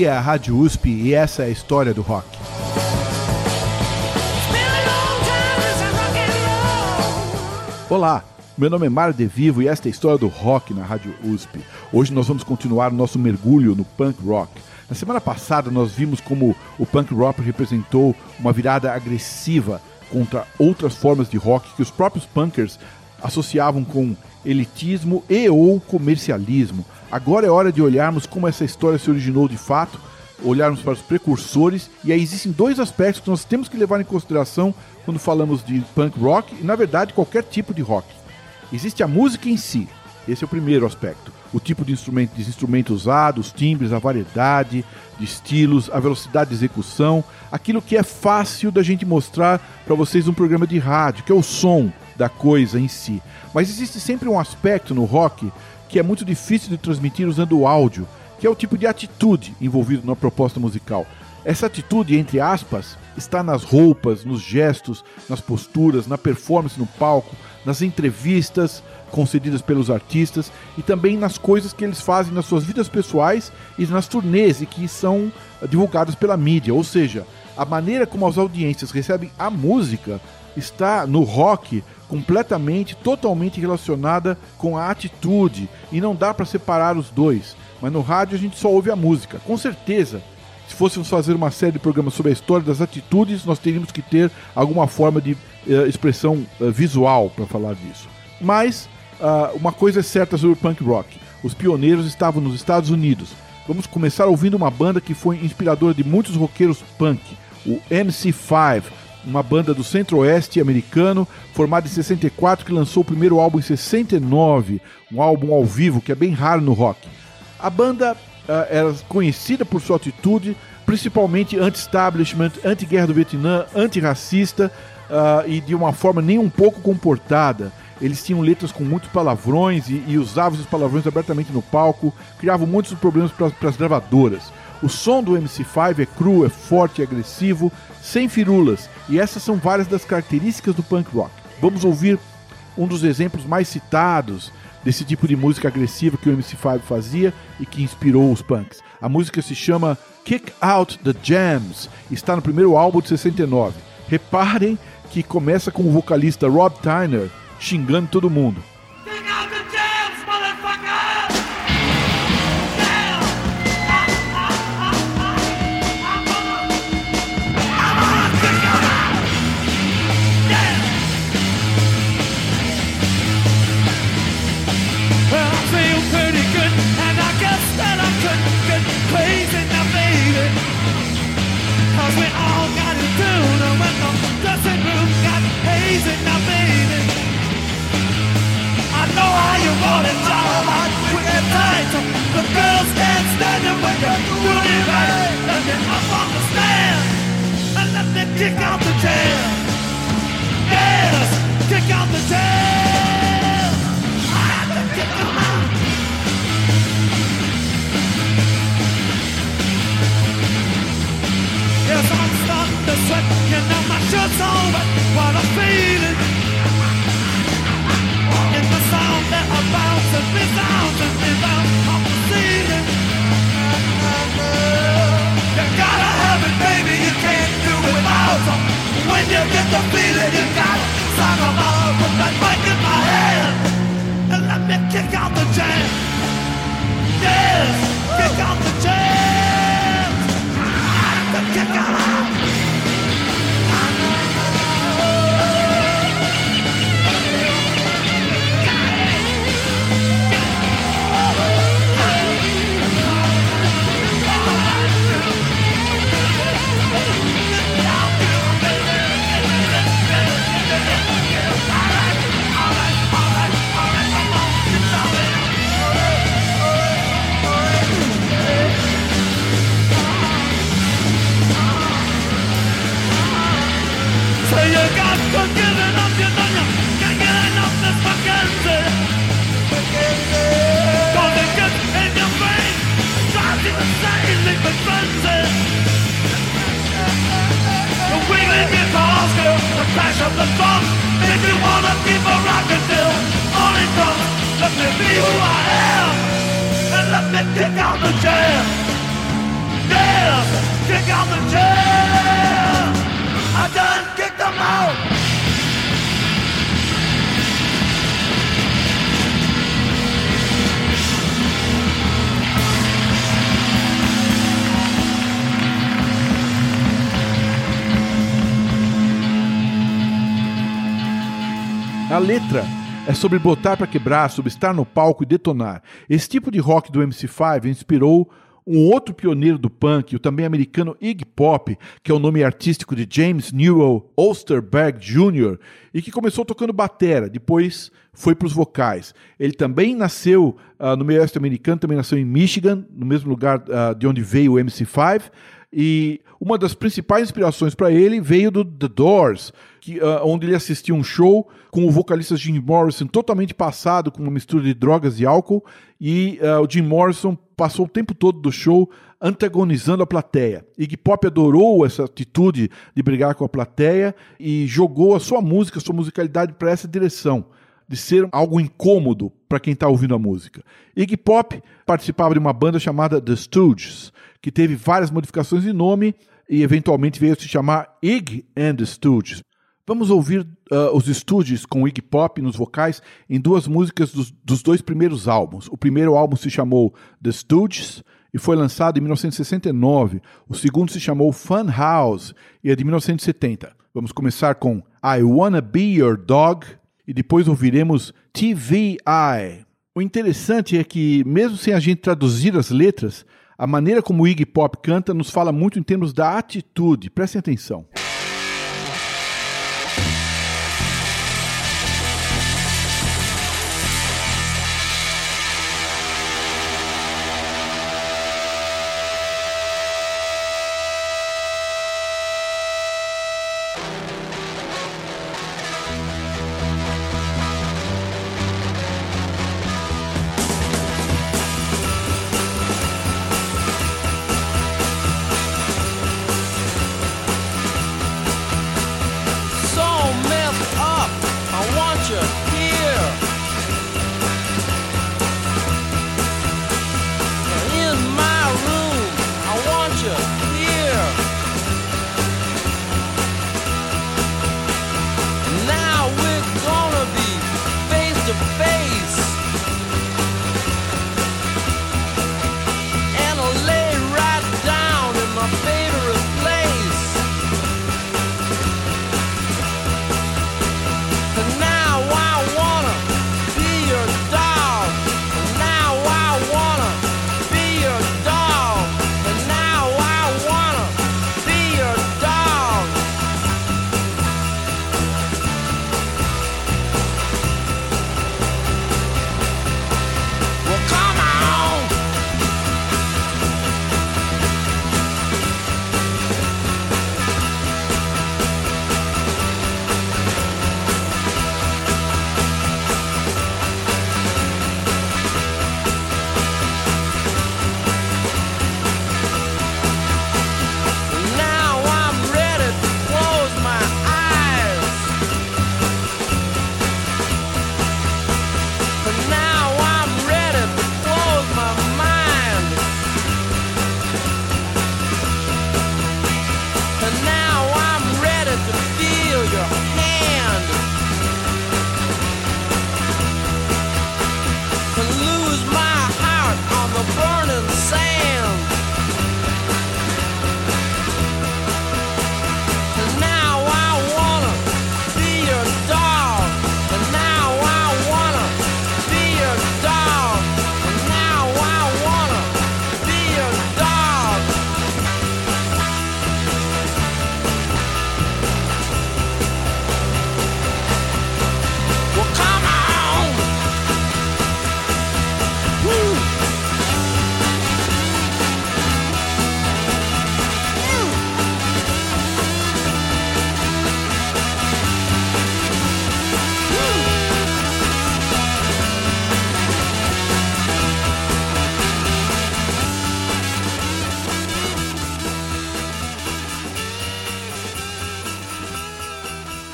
Aqui é a Rádio USP e essa é a história do rock. Olá, meu nome é Mário De Vivo e esta é a história do rock na Rádio USP. Hoje nós vamos continuar o nosso mergulho no punk rock. Na semana passada nós vimos como o punk rock representou uma virada agressiva contra outras formas de rock que os próprios punkers associavam com elitismo e ou comercialismo. Agora é hora de olharmos como essa história se originou de fato, olharmos para os precursores, e aí existem dois aspectos que nós temos que levar em consideração quando falamos de punk rock e, na verdade, qualquer tipo de rock. Existe a música em si, esse é o primeiro aspecto. O tipo de instrumento, de instrumento usado, os timbres, a variedade de estilos, a velocidade de execução, aquilo que é fácil da gente mostrar para vocês num programa de rádio, que é o som da coisa em si. Mas existe sempre um aspecto no rock que é muito difícil de transmitir usando o áudio, que é o tipo de atitude envolvido na proposta musical. Essa atitude, entre aspas, está nas roupas, nos gestos, nas posturas, na performance no palco, nas entrevistas concedidas pelos artistas e também nas coisas que eles fazem nas suas vidas pessoais e nas turnês e que são divulgadas pela mídia. Ou seja, a maneira como as audiências recebem a música está no rock completamente, totalmente relacionada com a atitude e não dá para separar os dois. Mas no rádio a gente só ouve a música. Com certeza, se fôssemos fazer uma série de programas sobre a história das atitudes, nós teríamos que ter alguma forma de uh, expressão uh, visual para falar disso. Mas uh, uma coisa é certa sobre o punk rock: os pioneiros estavam nos Estados Unidos. Vamos começar ouvindo uma banda que foi inspiradora de muitos roqueiros punk, o MC5, uma banda do centro-oeste americano, formada em 64, que lançou o primeiro álbum em 69, um álbum ao vivo que é bem raro no rock. A banda uh, era conhecida por sua atitude, principalmente anti-establishment, anti-guerra do Vietnã, antirracista uh, e de uma forma nem um pouco comportada. Eles tinham letras com muitos palavrões e, e usavam esses palavrões abertamente no palco, criavam muitos problemas para as gravadoras. O som do MC5 é cru, é forte, é agressivo, sem firulas, e essas são várias das características do punk rock. Vamos ouvir um dos exemplos mais citados desse tipo de música agressiva que o MC5 fazia e que inspirou os punks. A música se chama Kick Out the Jams, está no primeiro álbum de 69. Reparem que começa com o vocalista Rob Tyner xingando todo mundo. Letra é sobre botar para quebrar, sobre estar no palco e detonar. Esse tipo de rock do MC5 inspirou um outro pioneiro do punk, o também americano Iggy Pop, que é o nome artístico de James Newell Osterberg Jr., e que começou tocando batera, depois foi para os vocais. Ele também nasceu uh, no meio oeste americano, também nasceu em Michigan, no mesmo lugar uh, de onde veio o MC5, e uma das principais inspirações para ele veio do The Doors, que, uh, onde ele assistiu um show com o vocalista Jim Morrison totalmente passado com uma mistura de drogas e álcool, e uh, o Jim Morrison passou o tempo todo do show antagonizando a plateia. Iggy Pop adorou essa atitude de brigar com a plateia e jogou a sua música, a sua musicalidade para essa direção de ser algo incômodo para quem está ouvindo a música. Iggy Pop participava de uma banda chamada The Stooges, que teve várias modificações de nome e eventualmente veio se chamar Iggy and the Stooges. Vamos ouvir uh, os Stooges com Iggy Pop nos vocais em duas músicas dos, dos dois primeiros álbuns. O primeiro álbum se chamou The Stooges e foi lançado em 1969. O segundo se chamou Fun House e é de 1970. Vamos começar com I Wanna Be Your Dog e depois ouviremos TVI. O interessante é que, mesmo sem a gente traduzir as letras, a maneira como o Iggy Pop canta nos fala muito em termos da atitude. Prestem atenção.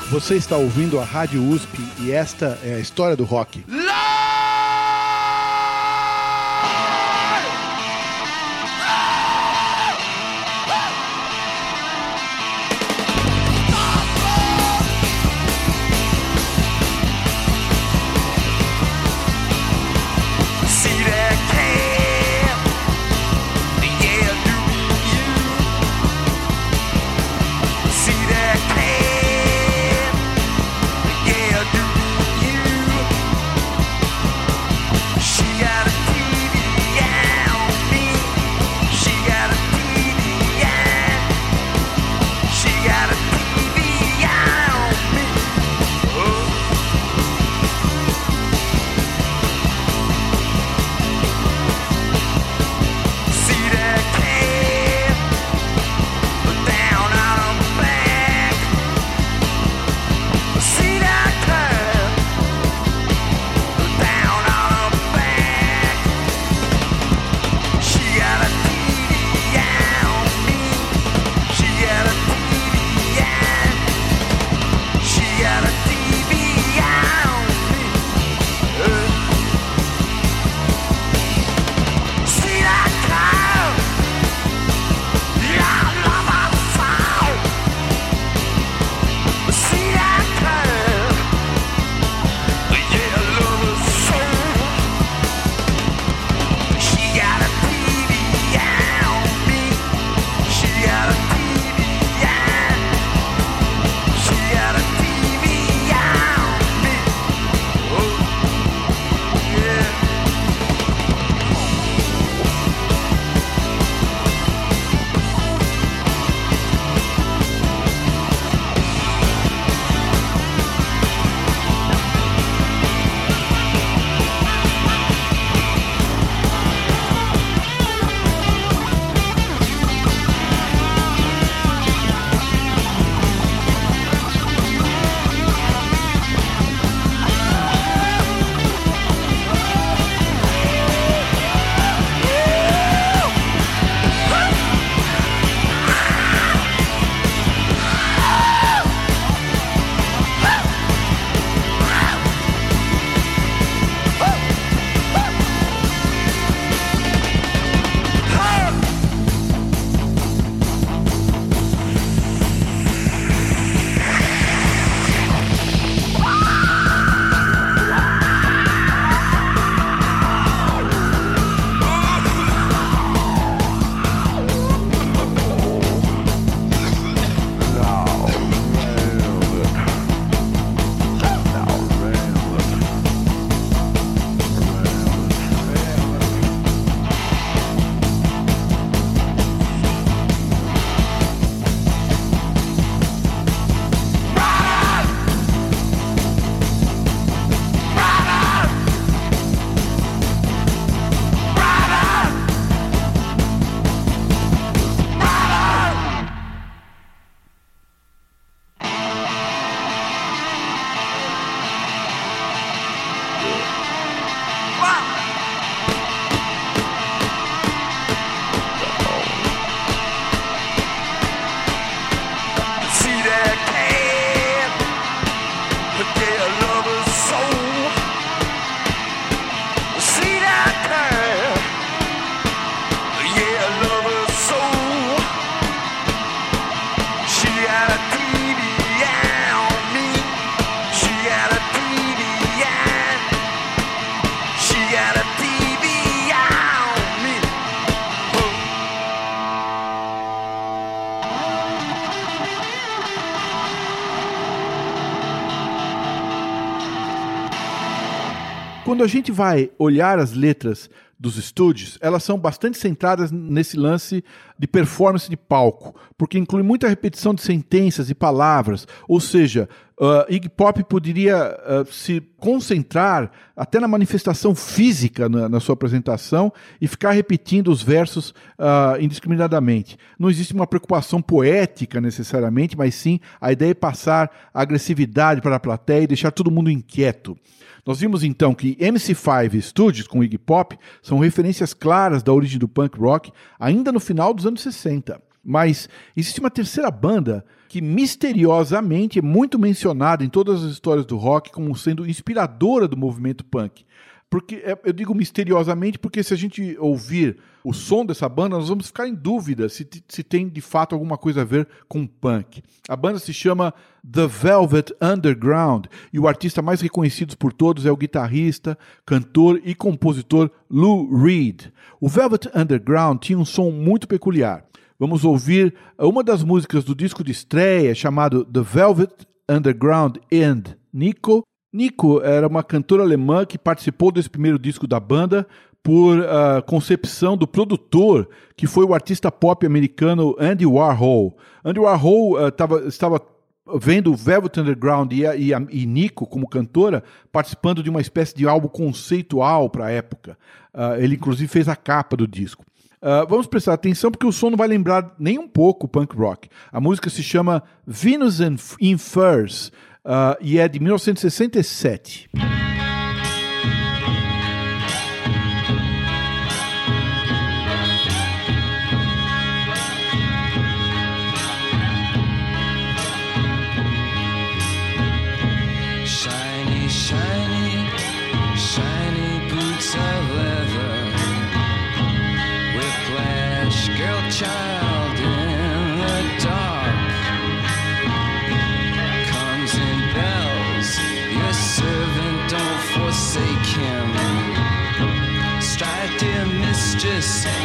Você está ouvindo a Rádio USP e esta é a história do rock. Quando a gente vai olhar as letras dos estúdios, elas são bastante centradas nesse lance de performance de palco, porque inclui muita repetição de sentenças e palavras, ou seja, uh, Iggy Pop poderia uh, se concentrar até na manifestação física na, na, sua apresentação e ficar repetindo os versos uh, indiscriminadamente. Não existe uma preocupação poética necessariamente, mas sim a ideia é passar agressividade para a plateia e deixar todo mundo inquieto. Nós vimos então que MC5 Studios com Iggy Pop são referências claras da origem do punk rock ainda no final dos anos 60. Mas existe uma terceira banda que misteriosamente é muito mencionada em todas as histórias do rock como sendo inspiradora do movimento punk. Porque é, eu digo misteriosamente porque se a gente ouvir o som dessa banda, nós vamos ficar em dúvida se, se tem de fato alguma coisa a ver com punk. A banda se chama The Velvet Underground e o artista mais reconhecido por todos é o guitarrista, cantor e compositor Lou Reed. O Velvet Underground tinha um som muito peculiar. Vamos ouvir uma das músicas do disco de estreia chamado The Velvet Underground and Nico Nico era uma cantora alemã que participou desse primeiro disco da banda por uh, concepção do produtor, que foi o artista pop americano Andy Warhol. Andy Warhol uh, tava, estava vendo Velvet Underground e, e, e, Nico como cantora participando de uma espécie de álbum conceitual para a época. Uh, ele inclusive fez a capa do disco. Uh, vamos prestar atenção porque o som não vai lembrar nem um pouco punk rock. A música se chama Venus in Furs uh, e é de 1967. Peace.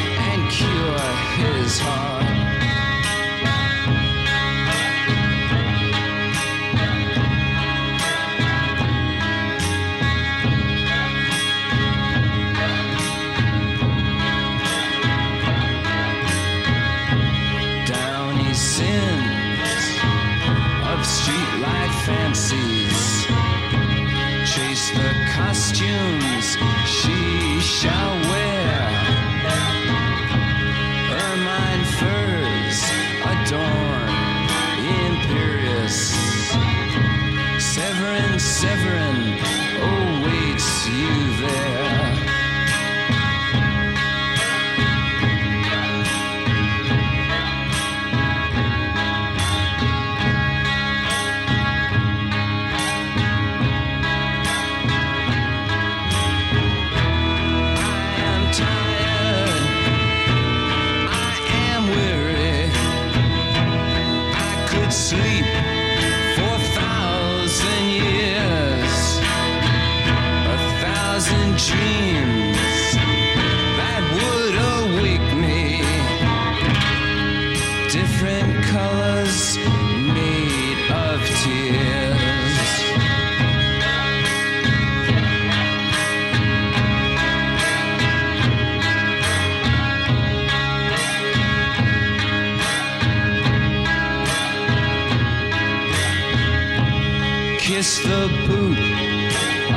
Boot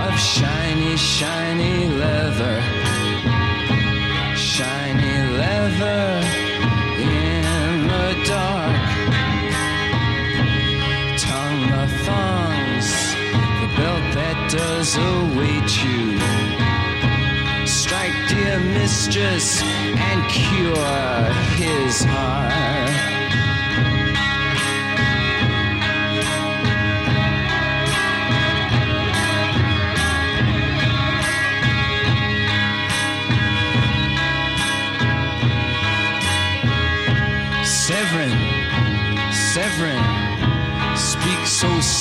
of shiny, shiny leather. Shiny leather in the dark. Tongue of thongs, the belt that does await you. Strike, dear mistress, and cure his heart.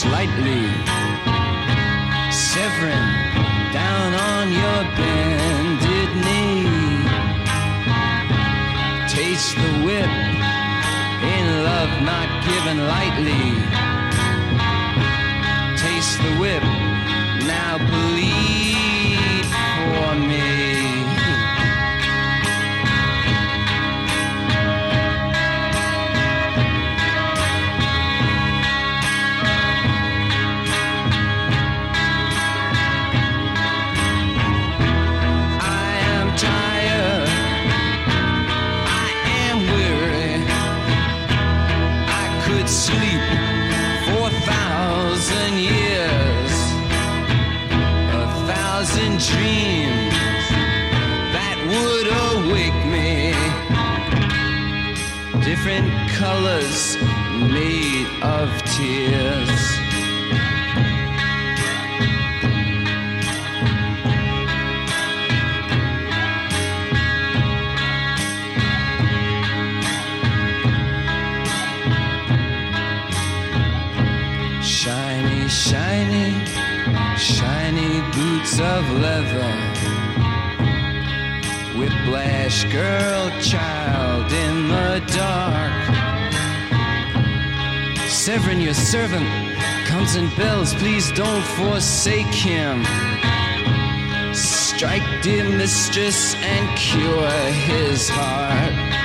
slightly, severing down on your bended knee. Taste the whip in love not given lightly. Taste the whip, now believe. Tears. Shiny, shiny, shiny boots of leather. Whiplash girl, child in the Severin, your servant, comes in bells. Please don't forsake him. Strike, dear mistress, and cure his heart.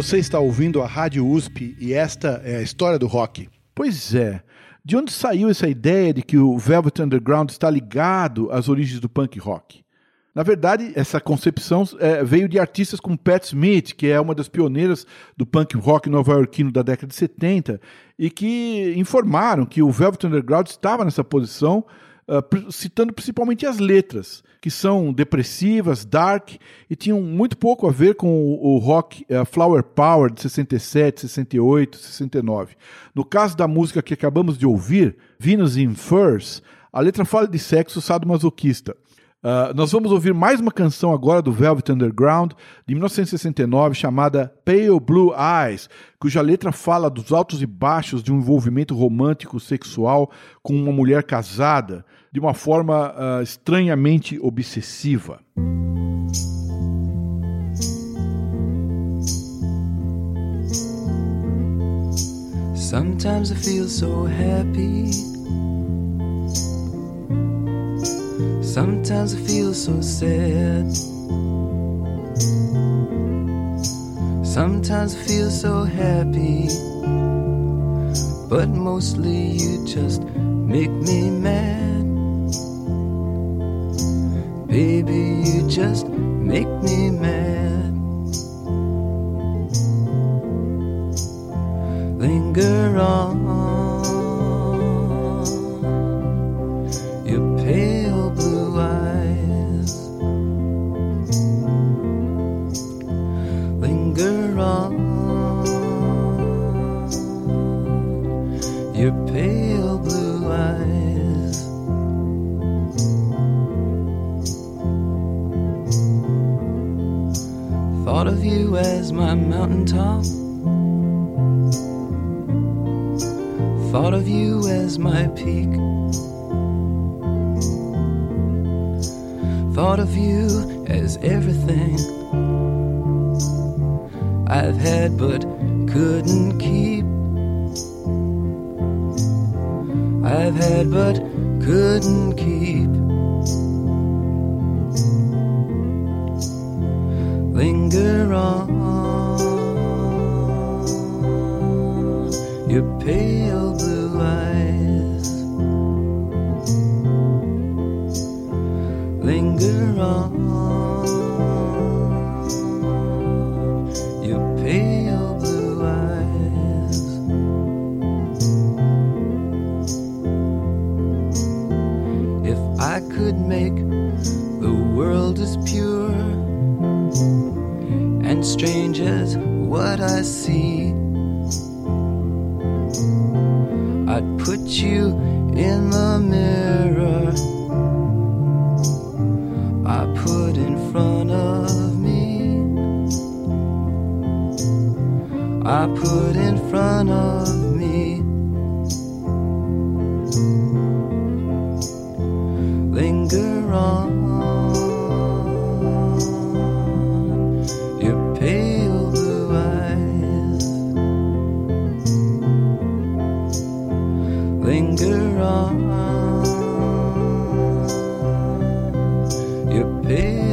Você está ouvindo a Rádio USP e esta é a história do rock. Pois é. De onde saiu essa ideia de que o Velvet Underground está ligado às origens do punk rock? Na verdade, essa concepção é, veio de artistas como Pat Smith, que é uma das pioneiras do punk rock nova-iorquino da década de 70, e que informaram que o Velvet Underground estava nessa posição uh, citando principalmente as letras, que são depressivas, dark, e tinham muito pouco a ver com o, o rock uh, Flower Power de 67, 68, 69. No caso da música que acabamos de ouvir, Venus in Furs, a letra fala de sexo sadomasoquista. Uh, nós vamos ouvir mais uma canção agora do Velvet Underground, de 1969, chamada Pale Blue Eyes, cuja letra fala dos altos e baixos de um envolvimento romântico sexual com uma mulher casada, de uma forma uh, estranhamente obsessiva. Sometimes I feel so happy. Sometimes I feel so sad. Sometimes I feel so happy. But mostly you just make me mad. Baby, you just make me mad. Linger on. Your pale blue eyes. Thought of you as my mountaintop. Thought of you as my peak. Thought of you as everything I've had but couldn't keep. I've had but couldn't keep. Linger on your pale blue eyes. Linger on and strange as what I see, I'd put you in the mirror I put in front of me. I put in front of Linger on your pale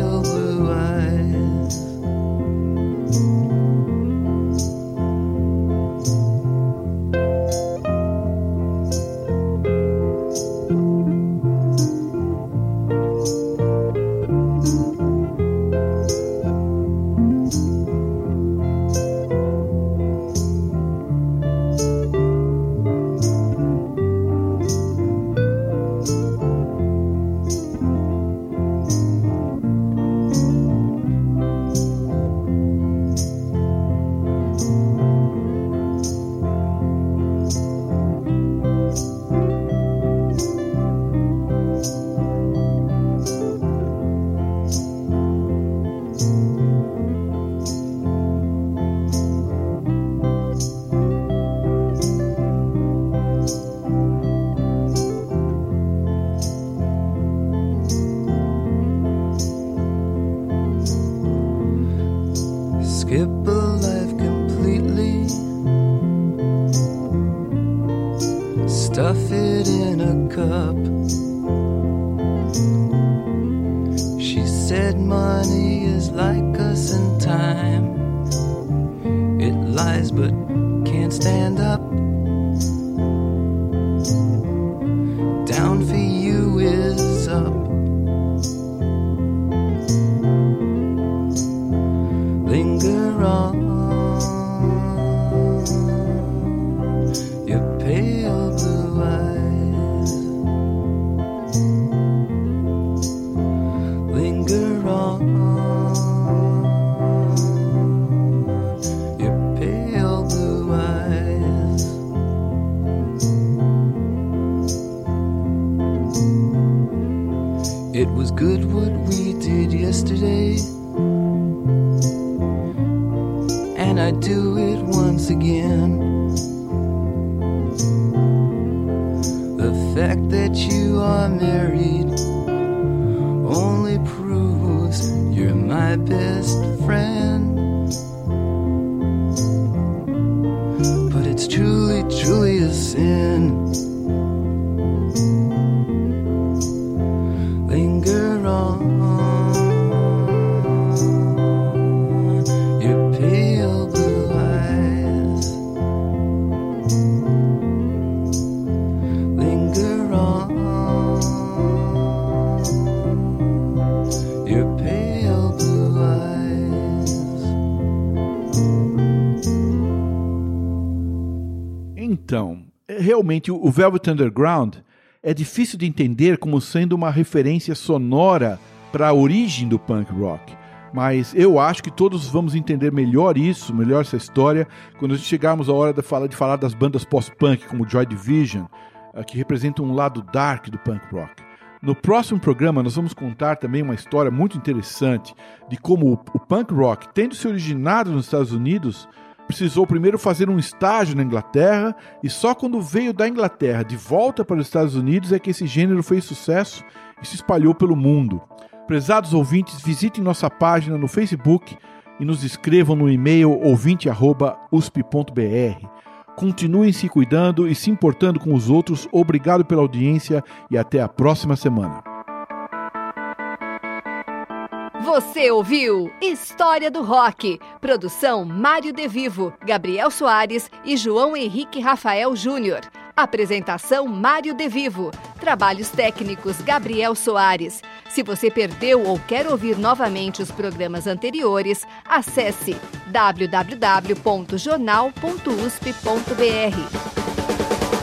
realmente o Velvet Underground é difícil de entender como sendo uma referência sonora para a origem do punk rock. Mas eu acho que todos vamos entender melhor isso, melhor essa história, quando chegarmos à hora de falar, de falar das bandas pós-punk como Joy Division, eh, que representam um lado dark do punk rock. No próximo programa, nós vamos contar também uma história muito interessante de como o punk rock, tendo se originado nos Estados Unidos, precisou primeiro fazer um estágio na Inglaterra e só quando veio da Inglaterra de volta para os Estados Unidos é que esse gênero fez sucesso e se espalhou pelo mundo. Prezados ouvintes, visitem nossa página no Facebook e nos escrevam no e-mail ouvinte@usp.br. Continuem se cuidando e se importando com os outros. Obrigado pela audiência e até a próxima semana. Você ouviu História do Rock. Produção Mário De Vivo, Gabriel Soares e João Henrique Rafael Júnior. Apresentação Mário De Vivo. Trabalhos técnicos Gabriel Soares. Se você perdeu ou quer ouvir novamente os programas anteriores, acesse www.jornal.usp.br.